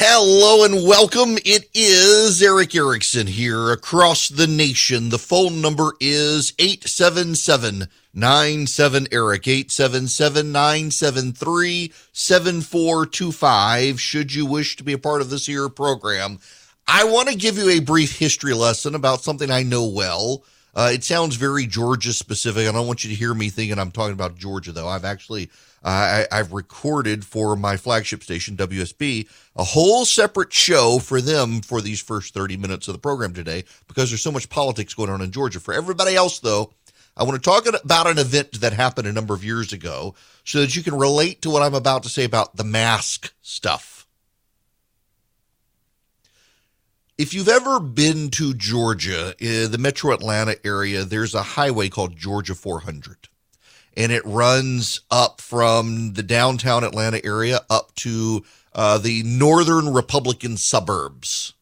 Hello and welcome. It is Eric Erickson here across the nation. The phone number is 877 97 Eric, 877 973 7425. Should you wish to be a part of this here program, I want to give you a brief history lesson about something I know well. Uh, it sounds very Georgia specific. I don't want you to hear me thinking I'm talking about Georgia, though. I've actually uh, I, have recorded for my flagship station, WSB, a whole separate show for them for these first 30 minutes of the program today because there's so much politics going on in Georgia. For everybody else, though, I want to talk about an event that happened a number of years ago so that you can relate to what I'm about to say about the mask stuff. If you've ever been to Georgia, in the metro Atlanta area, there's a highway called Georgia 400 and it runs up from the downtown Atlanta area up to uh, the northern Republican suburbs.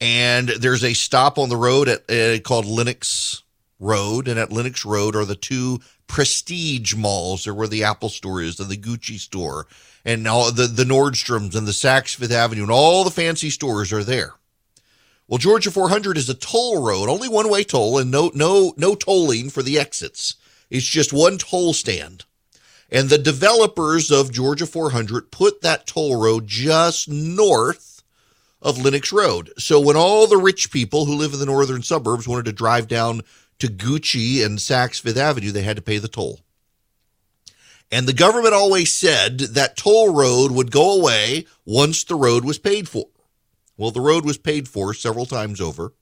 And there's a stop on the road at, uh, called Lenox Road, and at Lenox Road are the two prestige malls. There where the Apple store is, and the Gucci store, and all the the Nordstroms and the Saks Fifth Avenue, and all the fancy stores are there. Well, Georgia 400 is a toll road, only one way toll, and no no no tolling for the exits. It's just one toll stand. And the developers of Georgia 400 put that toll road just north of Lenox Road. So when all the rich people who live in the northern suburbs wanted to drive down to Gucci and Saks Fifth Avenue, they had to pay the toll. And the government always said that toll road would go away once the road was paid for. Well, the road was paid for several times over.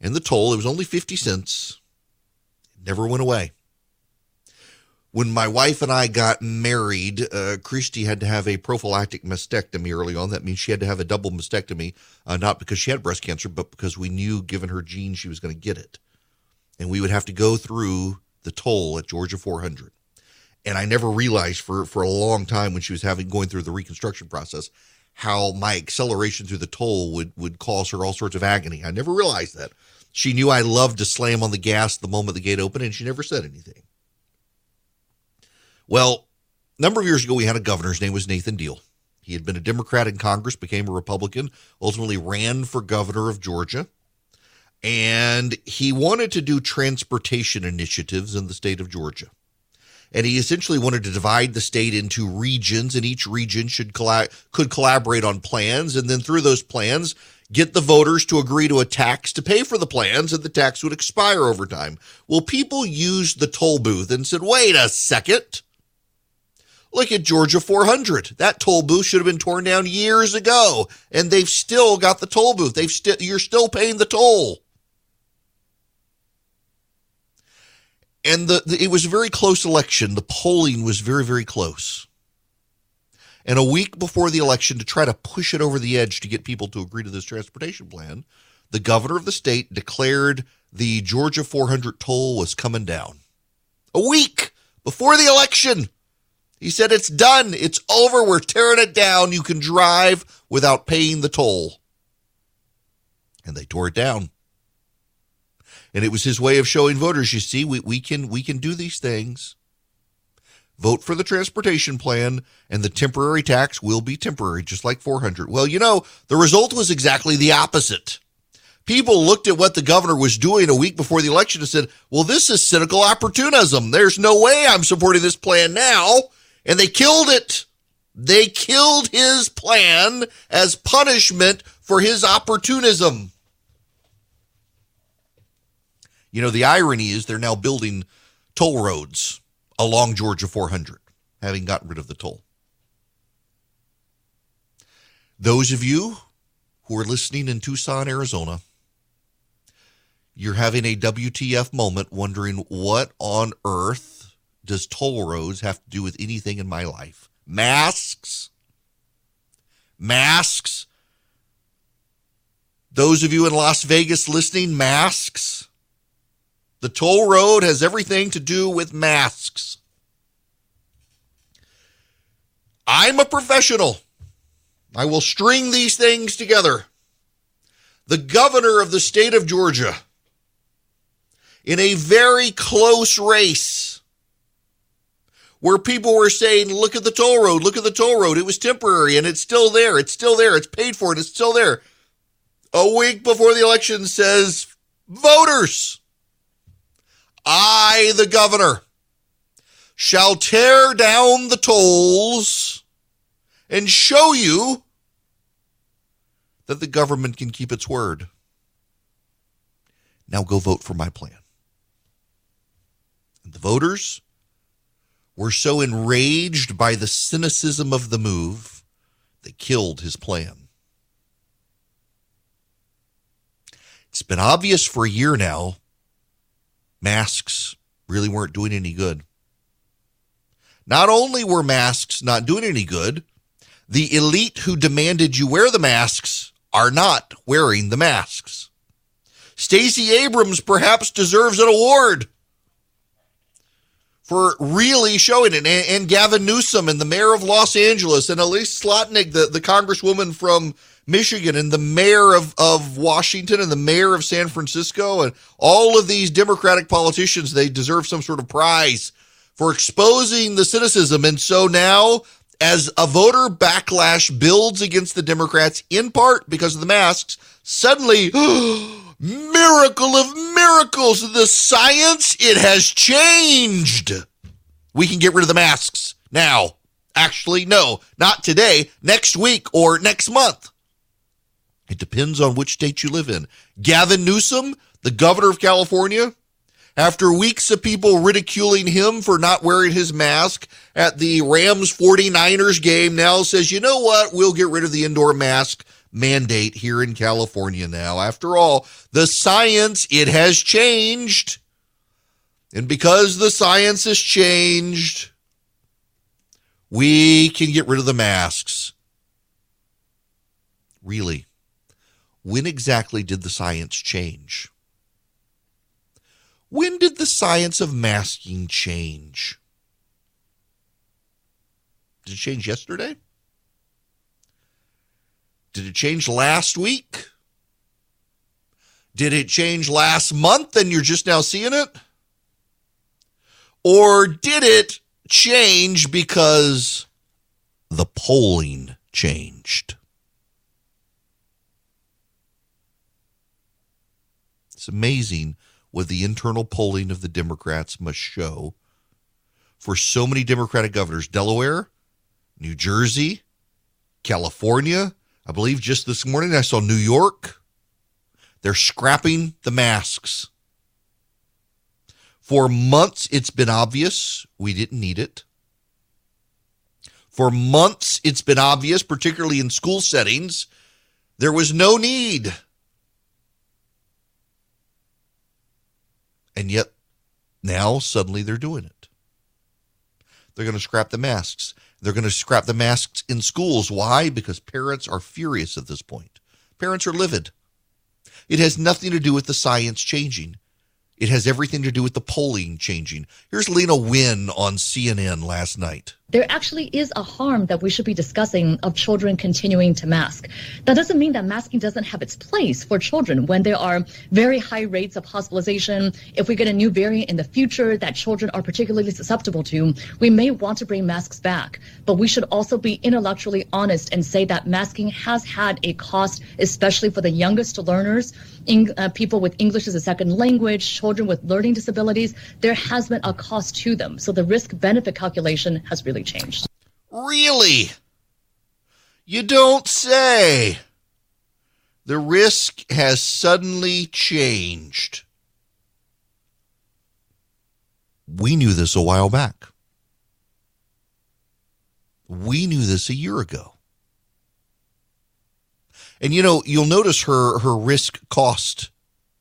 And the toll, it was only 50 cents, it never went away when my wife and I got married, uh, Christy had to have a prophylactic mastectomy early on. That means she had to have a double mastectomy, uh, not because she had breast cancer, but because we knew, given her genes, she was going to get it. And we would have to go through the toll at Georgia 400. And I never realized for, for a long time when she was having going through the reconstruction process how my acceleration through the toll would, would cause her all sorts of agony. I never realized that. She knew I loved to slam on the gas the moment the gate opened, and she never said anything. Well, a number of years ago, we had a governor. His name was Nathan Deal. He had been a Democrat in Congress, became a Republican, ultimately ran for governor of Georgia. And he wanted to do transportation initiatives in the state of Georgia. And he essentially wanted to divide the state into regions, and each region should colla- could collaborate on plans. And then through those plans, get the voters to agree to a tax to pay for the plans, and the tax would expire over time. Well, people used the toll booth and said, wait a second Look at Georgia 400. That toll booth should have been torn down years ago, and they've still got the toll booth. They've still you're still paying the toll. And the, the, it was a very close election. The polling was very very close. And a week before the election, to try to push it over the edge to get people to agree to this transportation plan, the governor of the state declared the Georgia 400 toll was coming down. A week before the election. He said, It's done. It's over. We're tearing it down. You can drive without paying the toll. And they tore it down. And it was his way of showing voters, you see, we, we can we can do these things. Vote for the transportation plan, and the temporary tax will be temporary, just like 400. Well, you know, the result was exactly the opposite. People looked at what the governor was doing a week before the election and said, well, this is cynical opportunism. There's no way I'm supporting this plan now and they killed it. They killed his plan as punishment for his opportunism. You know, the irony is they're now building toll roads along Georgia 400, having gotten rid of the toll. Those of you who are listening in Tucson, Arizona, you're having a WTF moment wondering what on earth does toll roads have to do with anything in my life? Masks? Masks? Those of you in Las Vegas listening, masks? The toll road has everything to do with masks. I'm a professional. I will string these things together. The governor of the state of Georgia, in a very close race, where people were saying, look at the toll road, look at the toll road. It was temporary and it's still there. It's still there. It's paid for and it's still there. A week before the election says, voters, I, the governor, shall tear down the tolls and show you that the government can keep its word. Now go vote for my plan. And the voters were so enraged by the cynicism of the move, they killed his plan. It's been obvious for a year now masks really weren't doing any good. Not only were masks not doing any good, the elite who demanded you wear the masks are not wearing the masks. Stacey Abrams perhaps deserves an award for really showing it. And, and, Gavin Newsom and the mayor of Los Angeles and Elise Slotkin, the, the congresswoman from Michigan and the mayor of, of Washington and the mayor of San Francisco and all of these Democratic politicians, they deserve some sort of prize for exposing the cynicism. And so now, as a voter backlash builds against the Democrats, in part because of the masks, suddenly, miracle of miracles, the science, it has changed. We can get rid of the masks now. Actually, no, not today, next week or next month. It depends on which state you live in. Gavin Newsom, the governor of California, after weeks of people ridiculing him for not wearing his mask at the Rams 49ers game, now says, you know what? We'll get rid of the indoor mask mandate here in California now. After all, the science, it has changed. And because the science has changed, we can get rid of the masks. Really? When exactly did the science change? When did the science of masking change? Did it change yesterday? Did it change last week? Did it change last month and you're just now seeing it? Or did it change because the polling changed? It's amazing what the internal polling of the Democrats must show for so many Democratic governors Delaware, New Jersey, California. I believe just this morning I saw New York. They're scrapping the masks. For months, it's been obvious we didn't need it. For months, it's been obvious, particularly in school settings, there was no need And yet now suddenly they're doing it. They're going to scrap the masks. They're going to scrap the masks in schools. Why? Because parents are furious at this point. Parents are livid. It has nothing to do with the science changing. It has everything to do with the polling changing. Here's Leana Wen on CNN last night there actually is a harm that we should be discussing of children continuing to mask. That doesn't mean that masking doesn't have its place for children when there are very high rates of hospitalization. If we get a new variant in the future that children are particularly susceptible to, we may want to bring masks back. But we should also be intellectually honest and say that masking has had a cost, especially for the youngest learners, in, uh, people with English as a second language, children with learning disabilities. There has been a cost to them. So the risk benefit calculation has really changed. Really? You don't say. The risk has suddenly changed. We knew this a while back. We knew this a year ago. And you know, you'll notice her her risk cost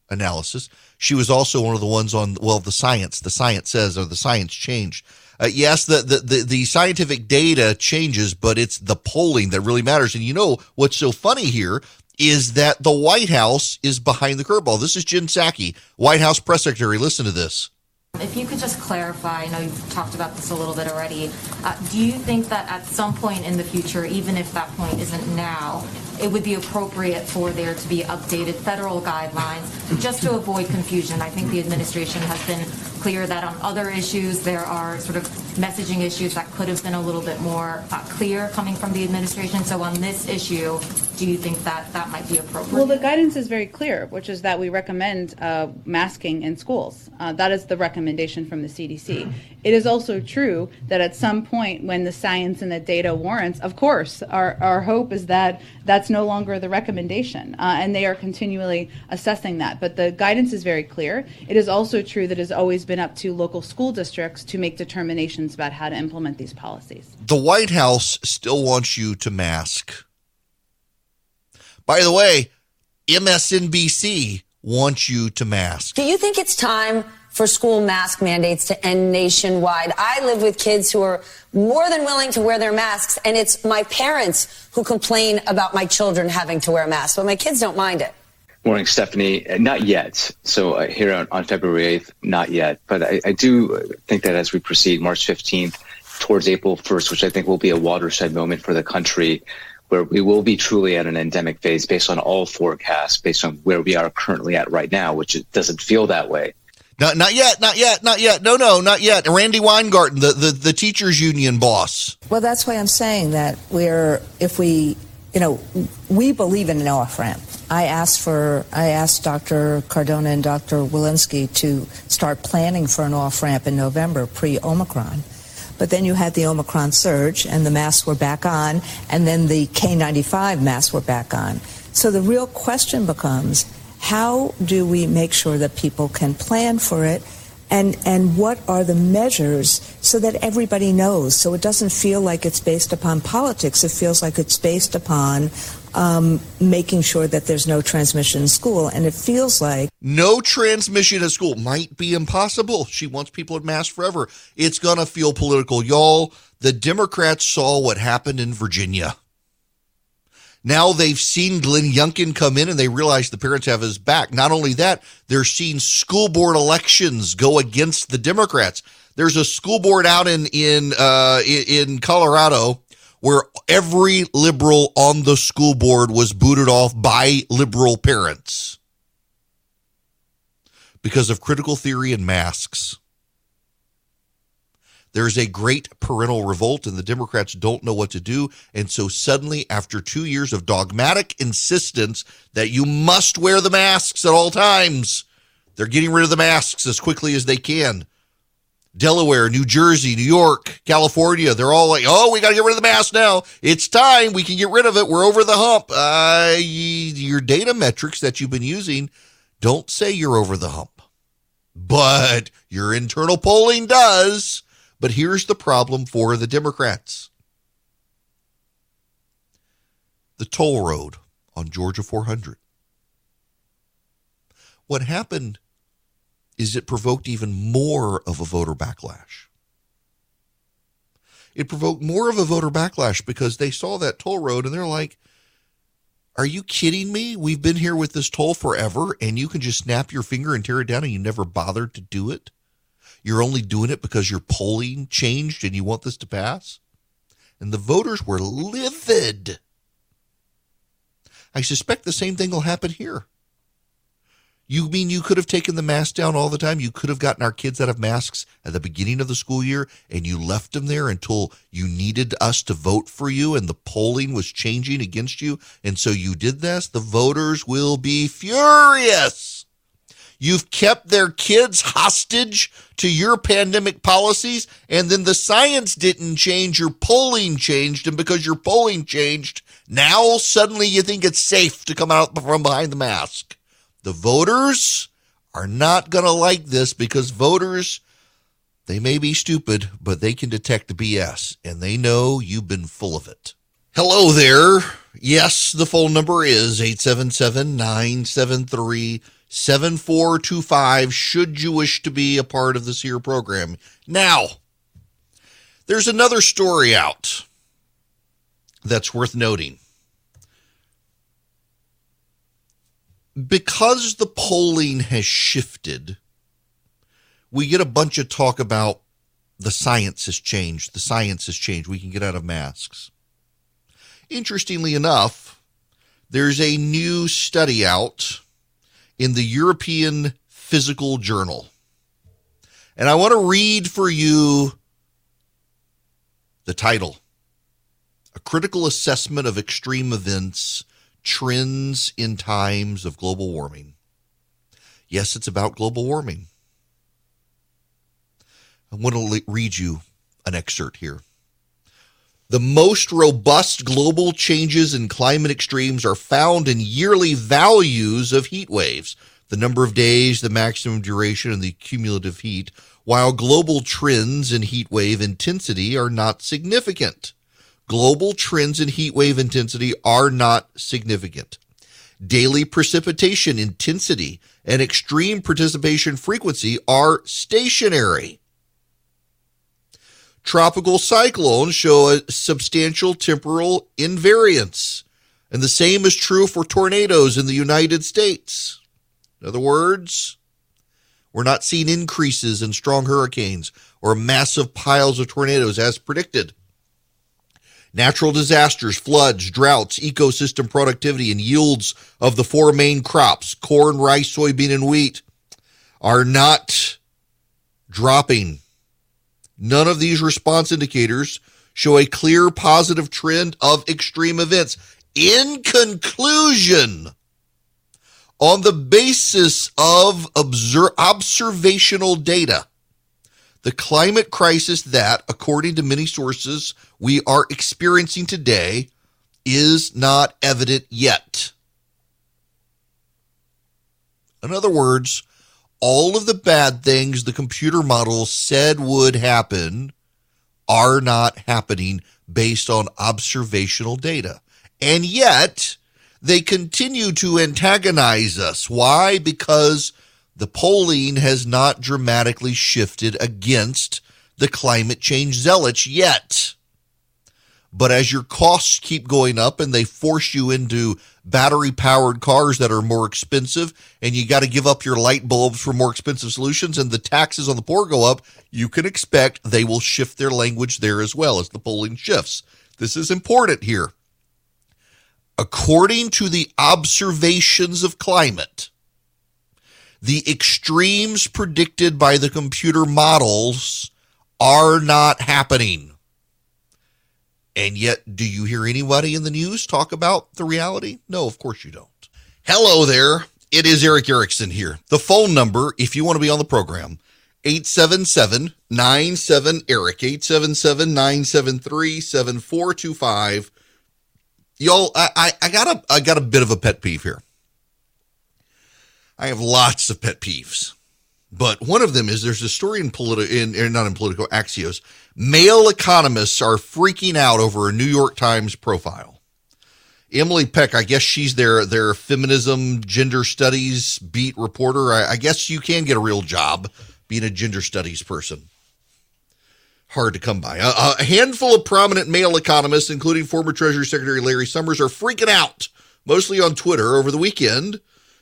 analysis. She was also one of the ones on well, the science. The science says, or the science changed. Uh, yes, the, the, the, the scientific data changes, but it's the polling that really matters. And you know what's so funny here is that the White House is behind the curveball. This is Jen Psaki, White House press secretary. Listen to this. If you could just clarify, I know you've talked about this a little bit already. Uh, do you think that at some point in the future, even if that point isn't now, it would be appropriate for there to be updated federal guidelines just to avoid confusion? I think the administration has been clear that on other issues there are sort of messaging issues that could have been a little bit more uh, clear coming from the administration. So on this issue, do you think that that might be appropriate? Well, the guidance is very clear, which is that we recommend uh, masking in schools. Uh, that is the recommendation from the CDC. It is also true that at some point, when the science and the data warrants, of course, our, our hope is that that's no longer the recommendation, uh, and they are continually assessing that. But the guidance is very clear. It is also true that it has always been up to local school districts to make determinations about how to implement these policies. The White House still wants you to mask. By the way, MSNBC wants you to mask. Do you think it's time for school mask mandates to end nationwide? I live with kids who are more than willing to wear their masks, and it's my parents who complain about my children having to wear masks, but my kids don't mind it. Morning, Stephanie. Not yet. So uh, here on, on, February 8th, not yet. But I, I do think that as we proceed, March 15th towards April 1st, which I think will be a watershed moment for the country, where we will be truly at an endemic phase based on all forecasts, based on where we are currently at right now, which it doesn't feel that way. Not, not yet, not yet, not yet. No, no, not yet. Randi Weingarten, the, the, the teachers union boss. Well, that's why I'm saying that we're, if we, you know, we believe in an off ramp. I asked for, I asked Dr. Cardona and Dr. Walensky to start planning for an off ramp in November pre Omicron. But then you had the Omicron surge and the masks were back on, and then the K95 masks were back on. So the real question becomes how do we make sure that people can plan for it? And, and what are the measures so that everybody knows? So it doesn't feel like it's based upon politics. It feels like it's based upon um, making sure that there's no transmission in school. And it feels like no transmission at school might be impossible. She wants people at mass forever. It's to feel political. Y'all, the Democrats saw what happened in Virginia. Now they've seen Glenn Youngkin come in and they realize the parents have his back. Not only that, they're seeing school board elections go against the Democrats. There's a school board out in in uh, in Colorado where every liberal on the school board was booted off by liberal parents because of critical theory and masks. There's a great parental revolt, and the Democrats don't know what to do. And so, suddenly, after two years of dogmatic insistence that you must wear the masks at all times, they're getting rid of the masks as quickly as they can. Delaware, New Jersey, New York, California, they're all like, oh, we got to get rid of the mask now. It's time. We can get rid of it. We're over the hump. Uh, your data metrics that you've been using don't say you're over the hump, but your internal polling does. But here's the problem for the Democrats the toll road on Georgia 400. What happened is it provoked even more of a voter backlash. It provoked more of a voter backlash because they saw that toll road and they're like, are you kidding me? We've been here with this toll forever and you can just snap your finger and tear it down and you never bothered to do it? You're only doing it because your polling changed and you want this to pass? And the voters were livid. I suspect the same thing will happen here. You mean you could have taken the mask down all the time? You could have gotten our kids out of masks at the beginning of the school year and you left them there until you needed us to vote for you and the polling was changing against you. And so you did this. The voters will be furious. You've kept their kids hostage to your pandemic policies, and then the science didn't change, your polling changed, and because your polling changed, now suddenly you think it's safe to come out from behind the mask. The voters are not going to like this because voters, they may be stupid, but they can detect the BS and they know you've been full of it. Hello there. Yes, the phone number is 877 973 7425 should you wish to be a part of this here program. Now, there's another story out that's worth noting. because the polling has shifted, we get a bunch of talk about the science has changed. The science has changed. We can get out of masks. Interestingly enough, there's a new study out in the European Physical Journal. And I want to read for you The title A Critical Assessment of Extreme Events Trends in Times of Global Warming. Yes, it's about global warming. I want to read you an excerpt here. The most robust global changes in climate extremes are found in yearly values of heat waves, the number of days, the maximum duration, and the cumulative heat, while global trends in heat wave intensity are not significant. Global trends in heat wave intensity are not significant. Daily precipitation intensity and extreme precipitation frequency are stationary. Tropical cyclones show a substantial temporal invariance, and the same is true for tornadoes in the United States. In other words, we're not seeing increases in strong hurricanes or massive piles of tornadoes as predicted. Natural disasters, floods, droughts, ecosystem productivity, and yields of the four main crops corn, rice, soybean, and wheat are not dropping. None of these response indicators show a clear positive trend of extreme events. In conclusion, on the basis of observational data, the climate crisis that, according to many sources, we are experiencing today is not evident yet. In other words, all of the bad things the computer model said would happen are not happening based on observational data. And yet, they continue to antagonize us. Why? Because the polling has not dramatically shifted against the climate change zealots yet. But as your costs keep going up and they force you into battery powered cars that are more expensive and you got to give up your light bulbs for more expensive solutions and the taxes on the poor go up, you can expect they will shift their language there as well as the polling shifts. This is important here. According to the observations of climate, the extremes predicted by the computer models are not happening. And yet, do you hear anybody in the news talk about the reality? No, of course you don't. Hello there. It is Eric Erickson here. The phone number, if you want to be on the program, 877 97 Eric, 877 973 7425. Y'all, I, I, I, got a I got a bit of a pet peeve here. I have lots of pet peeves. But one of them is there's a story in Politico, in, not in Politico, Axios. Male economists are freaking out over a New York Times profile. Emily Peck, I guess she's their their feminism, gender studies beat reporter. I, I guess you can get a real job being a gender studies person. Hard to come by. A, a handful of prominent male economists, including former Treasury Secretary Larry Summers, are freaking out, mostly on Twitter over the weekend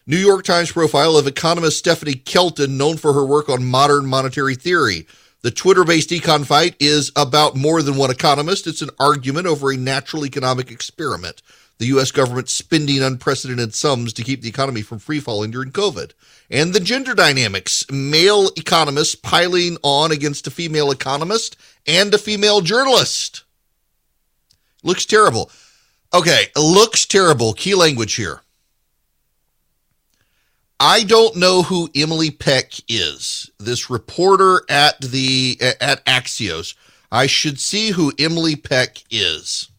New York Times profile of economist Stephanie Kelton, known for her work on modern monetary theory. The Twitter based econ fight is about more than one economist. It's an argument over a natural economic experiment. The U.S. government spending unprecedented sums to keep the economy from free falling during COVID. And the gender dynamics male economists piling on against a female economist and a female journalist. Looks terrible. Okay, looks terrible. Key language here. I don't know who Emily Peck is. This reporter at the at Axios. I should see who Emily Peck is.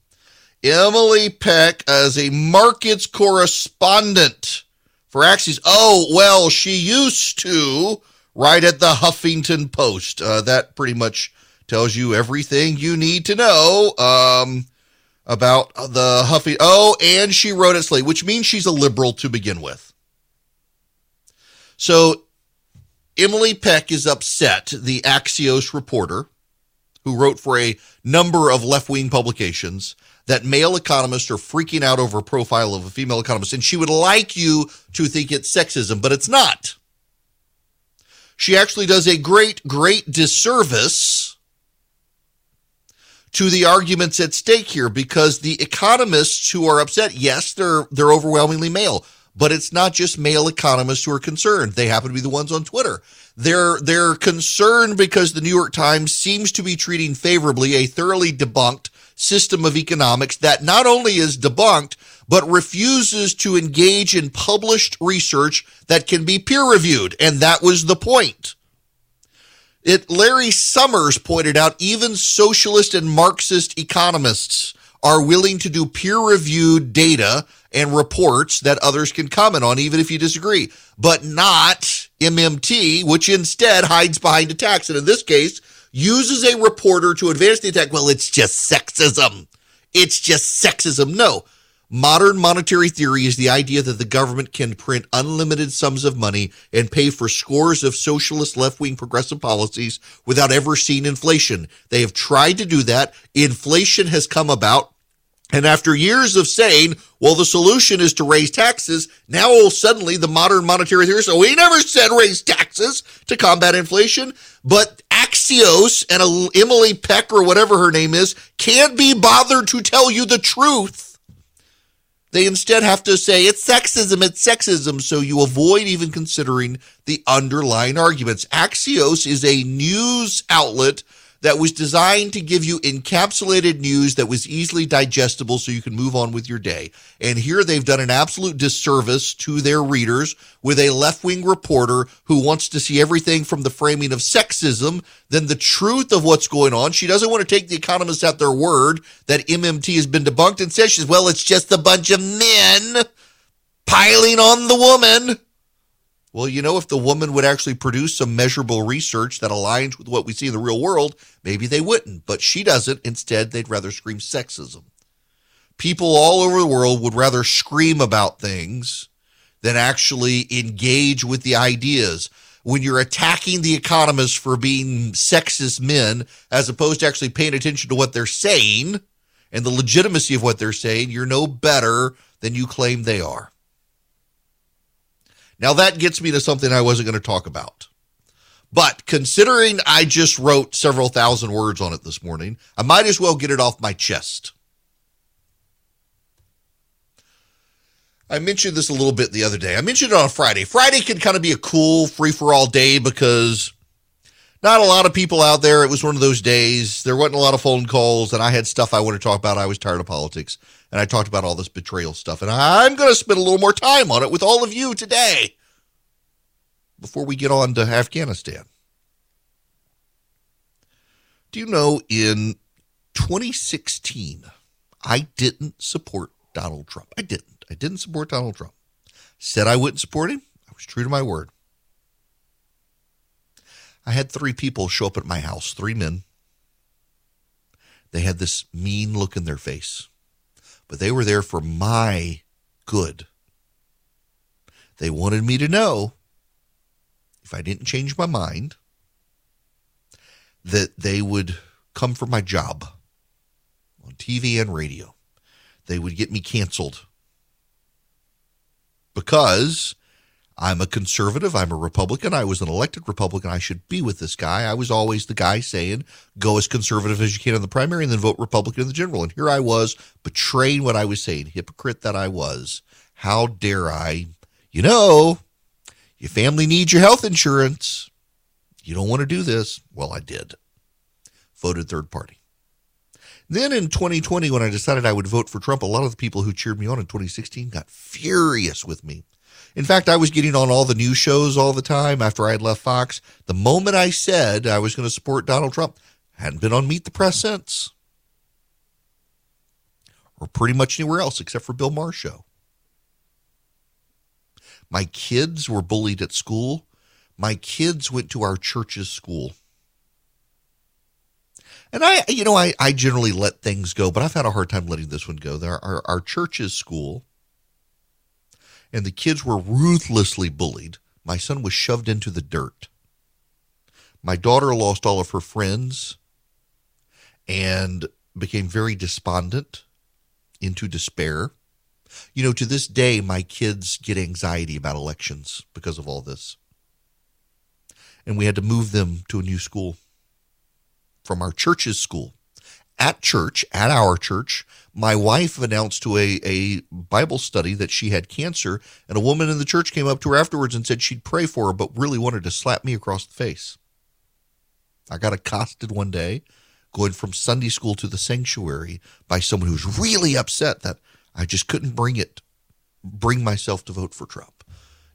Emily Peck as a markets correspondent for Axios. Oh, well, she used to write at the Huffington Post. Uh, that pretty much tells you everything you need to know um, about the Huffy. Oh, and she wrote at Slate, which means she's a liberal to begin with. So Emily Peck is upset, the Axios reporter who wrote for a number of left wing publications, that male economists are freaking out over a profile of a female economist. And she would like you to think it's sexism, but it's not. She actually does a great, great disservice to the arguments at stake here because the economists who are upset, yes, they're they're overwhelmingly male But it's not just male economists who are concerned. They happen to be the ones on Twitter. They're they're concerned because the New York Times seems to be treating favorably a thoroughly debunked system of economics that not only is debunked but refuses to engage in published research that can be peer reviewed and that was the point. It Larry Summers pointed out even socialist and marxist economists are willing to do peer reviewed data and reports that others can comment on, even if you disagree, but not MMT, which instead hides behind attacks. And in this case, uses a reporter to advance the attack. Well, it's just sexism. It's just sexism. No. Modern monetary theory is the idea that the government can print unlimited sums of money and pay for scores of socialist left wing progressive policies without ever seeing inflation. They have tried to do that. Inflation has come about and after years of saying, well, the solution is to raise taxes, now suddenly the modern monetary theory says, oh, we never said raise taxes to combat inflation. But Axios and Emily Peck or whatever her name is can't be bothered to tell you the truth. They instead have to say it's sexism, it's sexism, so you avoid even considering the underlying arguments. Axios is a news outlet that was designed to give you encapsulated news that was easily digestible so you can move on with your day. And here they've done an absolute disservice to their readers with a left wing reporter who wants to see everything from the framing of sexism than the truth of what's going on. She doesn't want to take the economists at their word that MMT has been debunked and says, well, it's just a bunch of men piling on the woman. Well, you know, if the woman would actually produce some measurable research that aligns with what we see in the real world, maybe they wouldn't. But she doesn't. Instead, they'd rather scream sexism. People all over the world would rather scream about things than actually engage with the ideas. When you're attacking the economists for being sexist men, as opposed to actually paying attention to what they're saying and the legitimacy of what they're saying, you're no better than you claim they are. Now that gets me to something I wasn't going to talk about. But considering I just wrote several thousand words on it this morning, I might as well get it off my chest. I mentioned this a little bit the other day. I mentioned it on Friday. Friday can kind of be a cool free for all day because not a lot of people out there. It was one of those days. There wasn't a lot of phone calls, and I had stuff I wanted to talk about. I was tired of politics, and I talked about all this betrayal stuff. And I'm going to spend a little more time on it with all of you today before we get on to Afghanistan. Do you know in 2016, I didn't support Donald Trump? I didn't. I didn't support Donald Trump. Said I wouldn't support him. I was true to my word. I had three people show up at my house, three men. They had this mean look in their face, but they were there for my good. They wanted me to know if I didn't change my mind that they would come for my job on TV and radio. They would get me canceled because I'm a conservative. I'm a Republican. I was an elected Republican. I should be with this guy. I was always the guy saying, go as conservative as you can in the primary and then vote Republican in the general. And here I was betraying what I was saying, hypocrite that I was. How dare I? You know, your family needs your health insurance. You don't want to do this. Well, I did. Voted third party. Then in 2020, when I decided I would vote for Trump, a lot of the people who cheered me on in 2016 got furious with me in fact, I was getting on all the news shows all the time after I had left Fox. The moment I said I was going to support Donald Trump, hadn't been on Meet the Press since. Or pretty much anywhere else except for Bill Maher's show. My kids were bullied at school. My kids went to our church's school. And I, you know, I, I generally let things go, but I've had a hard time letting this one go. Our, our, our church's school and the kids were ruthlessly bullied. My son was shoved into the dirt. My daughter lost all of her friends and became very despondent, into despair. You know, to this day, my kids get anxiety about elections because of all this. And we had to move them to a new school from our church's school. At church, at our church, my wife announced to a, a Bible study that she had cancer, and a woman in the church came up to her afterwards and said she'd pray for her, but really wanted to slap me across the face. I got accosted one day going from Sunday school to the sanctuary by someone who's really upset that I just couldn't bring it, bring myself to vote for Trump.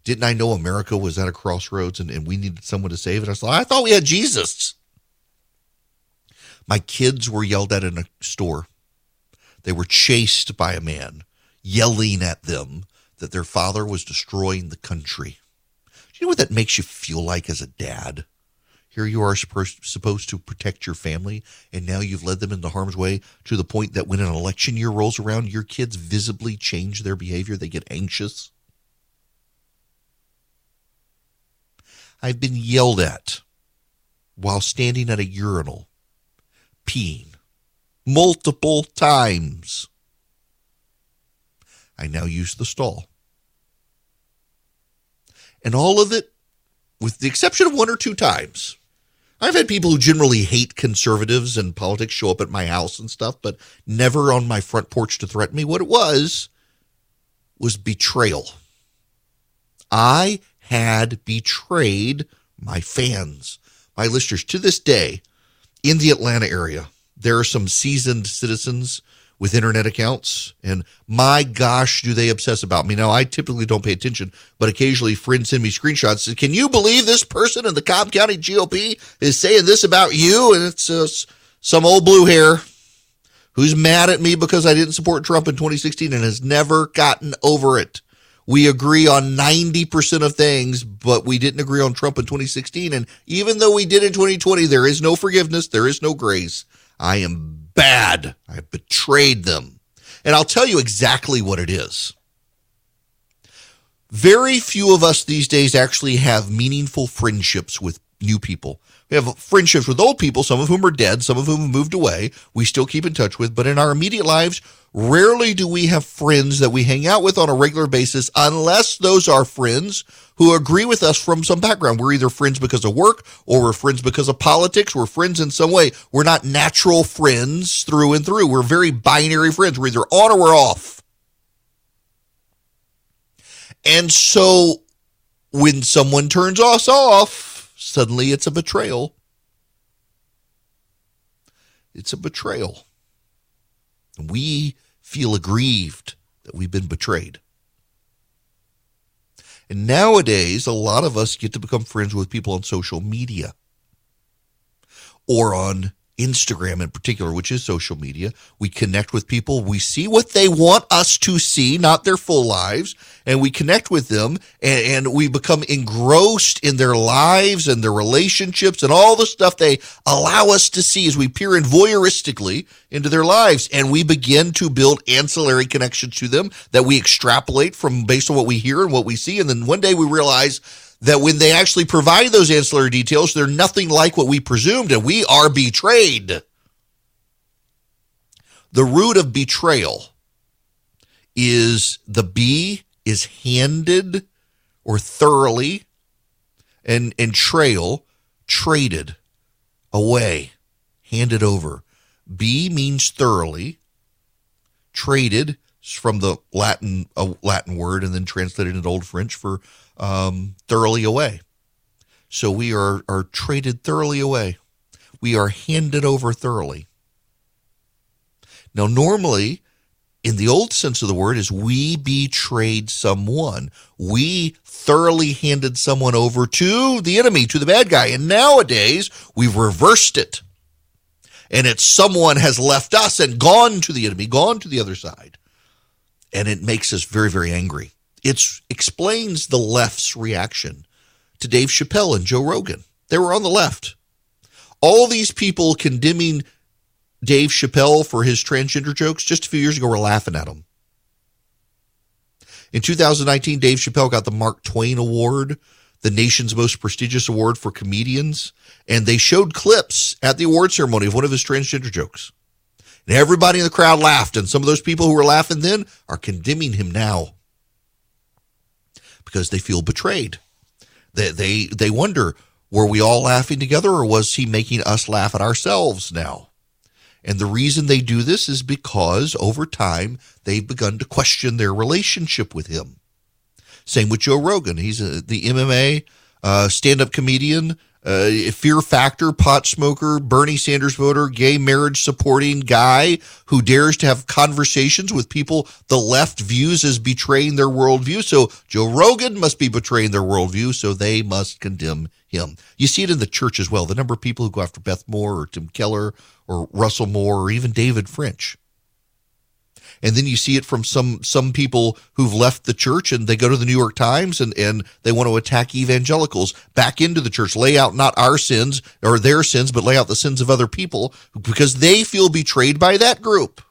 Didn't I know America was at a crossroads and, and we needed someone to save it? I I thought we had Jesus. My kids were yelled at in a store. They were chased by a man yelling at them that their father was destroying the country. Do you know what that makes you feel like as a dad? Here you are supposed to protect your family, and now you've led them into harm's way to the point that when an election year rolls around, your kids visibly change their behavior. They get anxious. I've been yelled at while standing at a urinal, peeing multiple times. I now use the stall. And all of it, with the exception of one or two times, I've had people who generally hate conservatives and politics show up at my house and stuff, but never on my front porch to threaten me. What it was was betrayal. I had betrayed my fans, my listeners. To this day, in the Atlanta area, there are some seasoned citizens with internet accounts, and my gosh, do they obsess about me. Now, I typically don't pay attention, but occasionally friends send me screenshots. Say, Can you believe this person in the Cobb County GOP is saying this about you? And it's uh, some old blue hair who's mad at me because I didn't support Trump in 2016 and has never gotten over it. We agree on 90% of things, but we didn't agree on Trump in 2016. And even though we did in 2020, there is no forgiveness, there is no grace. I am bad. I betrayed them. And I'll tell you exactly what it is. Very few of us these days actually have meaningful friendships with new people. We have friendships with old people, some of whom are dead, some of whom have moved away. We still keep in touch with, but in our immediate lives, rarely do we have friends that we hang out with on a regular basis unless those are friends who agree with us from some background. We're either friends because of work or we're friends because of politics. We're friends in some way. We're not natural friends through and through. We're very binary friends. We're either on or we're off. And so when someone turns us off, suddenly it's a betrayal. It's a betrayal. We feel aggrieved that we've been betrayed. And nowadays, a lot of us get to become friends with people on social media or on Instagram in particular, which is social media. We connect with people. We see what they want us to see, not their full lives. And we connect with them and, and, we become engrossed in their lives and their relationships and all the stuff they allow us to see as we peer in voyeuristically into their lives. And we begin to build ancillary connections to them that we extrapolate from based on what we hear and what we see. And then one day we realize that when they actually provide those ancillary details, they're nothing like what we presumed, and we are betrayed. The root of betrayal is the B is handed or thoroughly, and, and trail, traded away, handed over. B means thoroughly, traded from the Latin a Latin word and then translated into Old French for um, thoroughly away. So we are, are traded thoroughly away. We are handed over thoroughly. Now, normally, in the old sense of the word, is we betrayed someone. We thoroughly handed someone over to the enemy, to the bad guy. And nowadays, we've reversed it. And it's someone has left us and gone to the enemy, gone to the other side. And it makes us very, very angry. It explains the left's reaction to Dave Chappelle and Joe Rogan. They were on the left. All these people condemning Dave Chappelle for his transgender jokes just a few years ago were laughing at him. In 2019, Dave Chappelle got the Mark Twain Award, the nation's most prestigious award for comedians, and they showed clips at the award ceremony of one of his transgender jokes. And everybody in the crowd laughed, and some of those people who were laughing then are condemning him now because they feel betrayed. They, they, they wonder, were we all laughing together or was he making us laugh at ourselves now? And the reason they do this is because over time they've begun to question their relationship with him. Same with Joe Rogan. He's a, the MMA uh, stand up comedian, uh, fear factor, pot smoker, Bernie Sanders voter, gay marriage supporting guy who dares to have conversations with people the left views as betraying their worldview. So Joe Rogan must be betraying their worldview, so they must condemn him. You see it in the church as well. The number of people who go after Beth Moore or Tim Keller or Russell Moore or even David French. And then you see it from some some people who've left the church and they go to the New York Times and, and they want to attack evangelicals back into the church, lay out not our sins or their sins, but lay out the sins of other people because they feel betrayed by that group.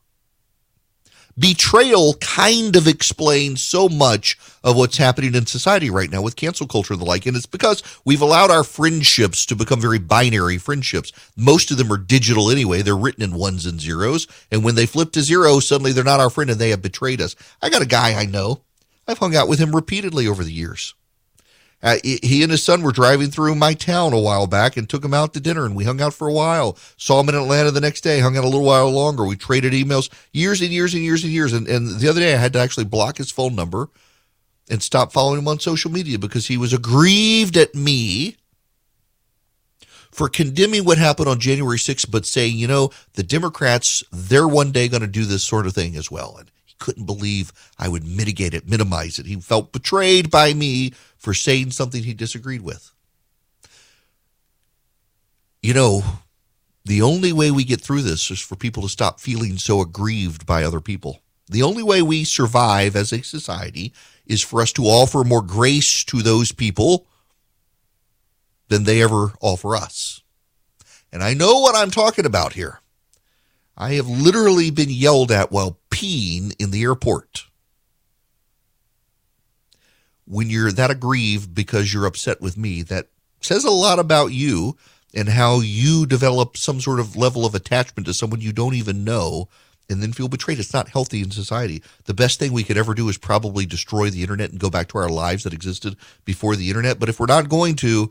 Betrayal kind of explains so much of what's happening in society right now with cancel culture and the like. And it's because we've allowed our friendships to become very binary friendships. Most of them are digital anyway. They're written in ones and zeros. And when they flip to zero, suddenly they're not our friend and they have betrayed us. I got a guy I know. I've hung out with him repeatedly over the years. Uh, he and his son were driving through my town a while back and took him out to dinner and we hung out for a while. Saw him in Atlanta the next day, hung out a little while longer. We traded emails years and years and years and years. And, and the other day I had to actually block his phone number and stop following him on social media because he was aggrieved at me for condemning what happened on January 6th, but saying, you know, the Democrats, they're one day going to do this sort of thing as well. And couldn't believe I would mitigate it, minimize it. He felt betrayed by me for saying something he disagreed with. You know, the only way we get through this is for people to stop feeling so aggrieved by other people. The only way we survive as a society is for us to offer more grace to those people than they ever offer us. And I know what I'm talking about here. I have literally been yelled at while peeing in the airport. When you're that aggrieved because you're upset with me, that says a lot about you and how you develop some sort of level of attachment to someone you don't even know and then feel betrayed. It's not healthy in society. The best thing we could ever do is probably destroy the internet and go back to our lives that existed before the internet. But if we're not going to,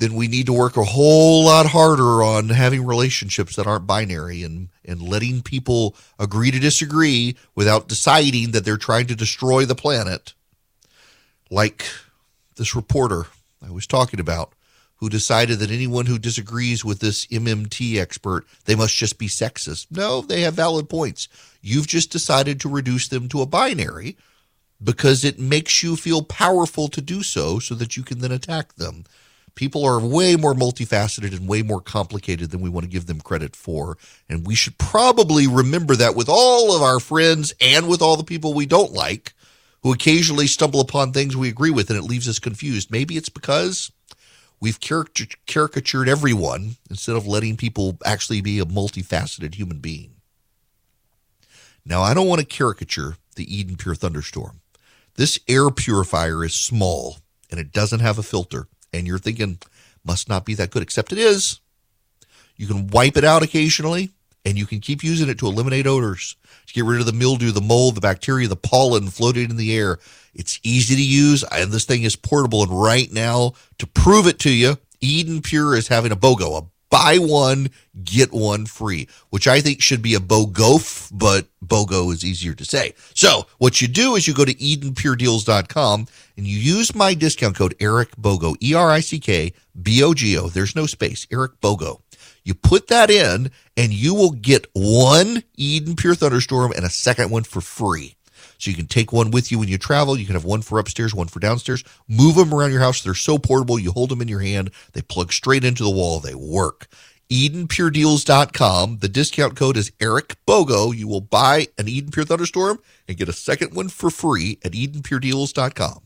then we need to work a whole lot harder on having relationships that aren't binary and, and letting people agree to disagree without deciding that they're trying to destroy the planet. Like this reporter I was talking about who decided that anyone who disagrees with this MMT expert, they must just be sexist. No, they have valid points. You've just decided to reduce them to a binary because it makes you feel powerful to do so so that you can then attack them. People are way more multifaceted and way more complicated than we want to give them credit for. And we should probably remember that with all of our friends and with all the people we don't like who occasionally stumble upon things we agree with and it leaves us confused. Maybe it's because we've caricatured everyone instead of letting people actually be a multifaceted human being. Now, I don't want to caricature the Eden Pure Thunderstorm. This air purifier is small and it doesn't have a filter and you're thinking, must not be that good, except it is. You can wipe it out occasionally, and you can keep using it to eliminate odors, to get rid of the mildew, the mold, the bacteria, the pollen floating in the air. It's easy to use, and this thing is portable. And right now, to prove it to you, Eden Pure is having a BOGO, a buy one, get one free, which I think should be a BOGOF, but BOGO is easier to say. So what you do is you go to EdenPureDeals.com and you use my discount code Erick Bogo, E R I C K B O G O. There's no space, Erick Bogo. You put that in and you will get one Eden Pure Thunderstorm and a second one for free. So you can take one with you when you travel. You can have one for upstairs, one for downstairs. Move them around your house. They're so portable. You hold them in your hand. They plug straight into the wall. They work. EdenPureDeals.com. The discount code is Erick Bogo. You will buy an Eden Pure Thunderstorm and get a second one for free at EdenPureDeals.com.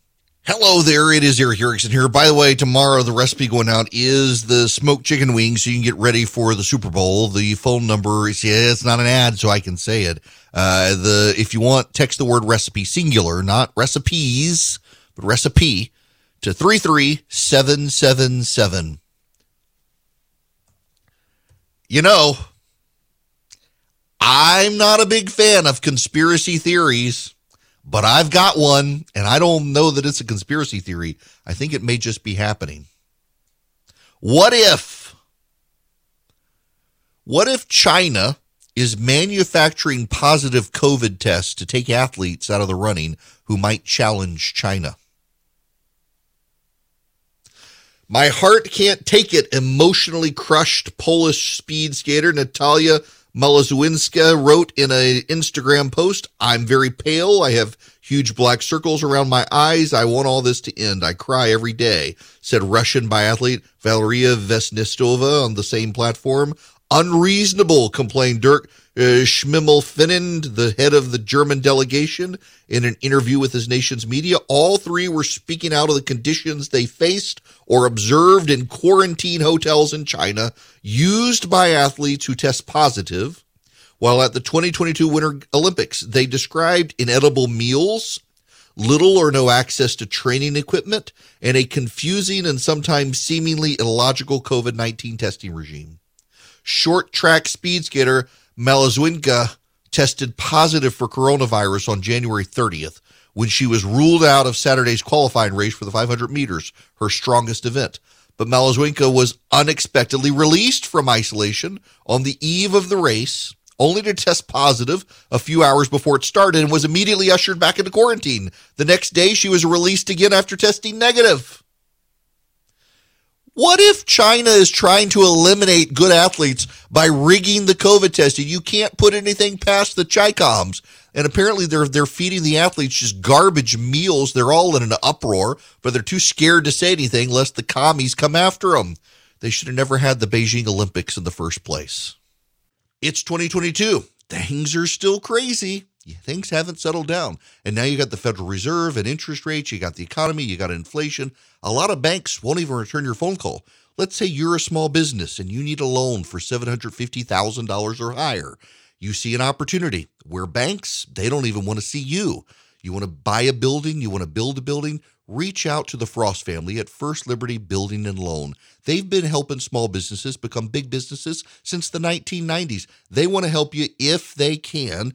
Hello there, it is Erick Erickson here. By the way, tomorrow the recipe going out is the smoked chicken wings, so you can get ready for the Super Bowl. The phone number is yeah, it's not an ad, so I can say it. Uh, the if you want, text the word recipe singular, not recipes, but recipe to three three seven seven seven. You know, I'm not a big fan of conspiracy theories but I've got one, and I don't know that it's a conspiracy theory. I think it may just be happening. What if? What if China is manufacturing positive COVID tests to take athletes out of the running who might challenge China. My heart can't take it. Emotionally crushed Polish speed skater Natalia Malazwinska wrote in an Instagram post, I'm very pale. I have huge black circles around my eyes. I want all this to end. I cry every day, said Russian biathlete Valeria Vasnetsova on the same platform. Unreasonable, complained Dirk uh, Schimmelpfennig, the head of the German delegation, in an interview with his nation's media. All three were speaking out of the conditions they faced or observed in quarantine hotels in China used by athletes who test positive. While at the 2022 Winter Olympics, they described inedible meals, little or no access to training equipment, and a confusing and sometimes seemingly illogical COVID 19 testing regime. Short track speed skater Malazwinka tested positive for coronavirus on January 30th when she was ruled out of Saturday's qualifying race for the 500 meters, her strongest event. But Malazwinka was unexpectedly released from isolation on the eve of the race, only to test positive a few hours before it started and was immediately ushered back into quarantine. The next day, she was released again after testing negative. What if China is trying to eliminate good athletes by rigging the COVID testing? You can't put anything past the Chicoms. And apparently they're they're feeding the athletes just garbage meals. They're all in an uproar, but they're too scared to say anything lest the commies come after them. They should have never had the Beijing Olympics in the first place. It's 2022. Things are still crazy things haven't settled down. And now you got the Federal Reserve and interest rates, you got the economy, you got inflation. A lot of banks won't even return your phone call. Let's say you're a small business and you need a loan for $750,000 or higher. You see an opportunity where banks, they don't even want to see you. You want to buy a building, you want to build a building, reach out to the Frost family at First Liberty Building and Loan. They've been helping small businesses become big businesses since the 1990s. They want to help you if they can.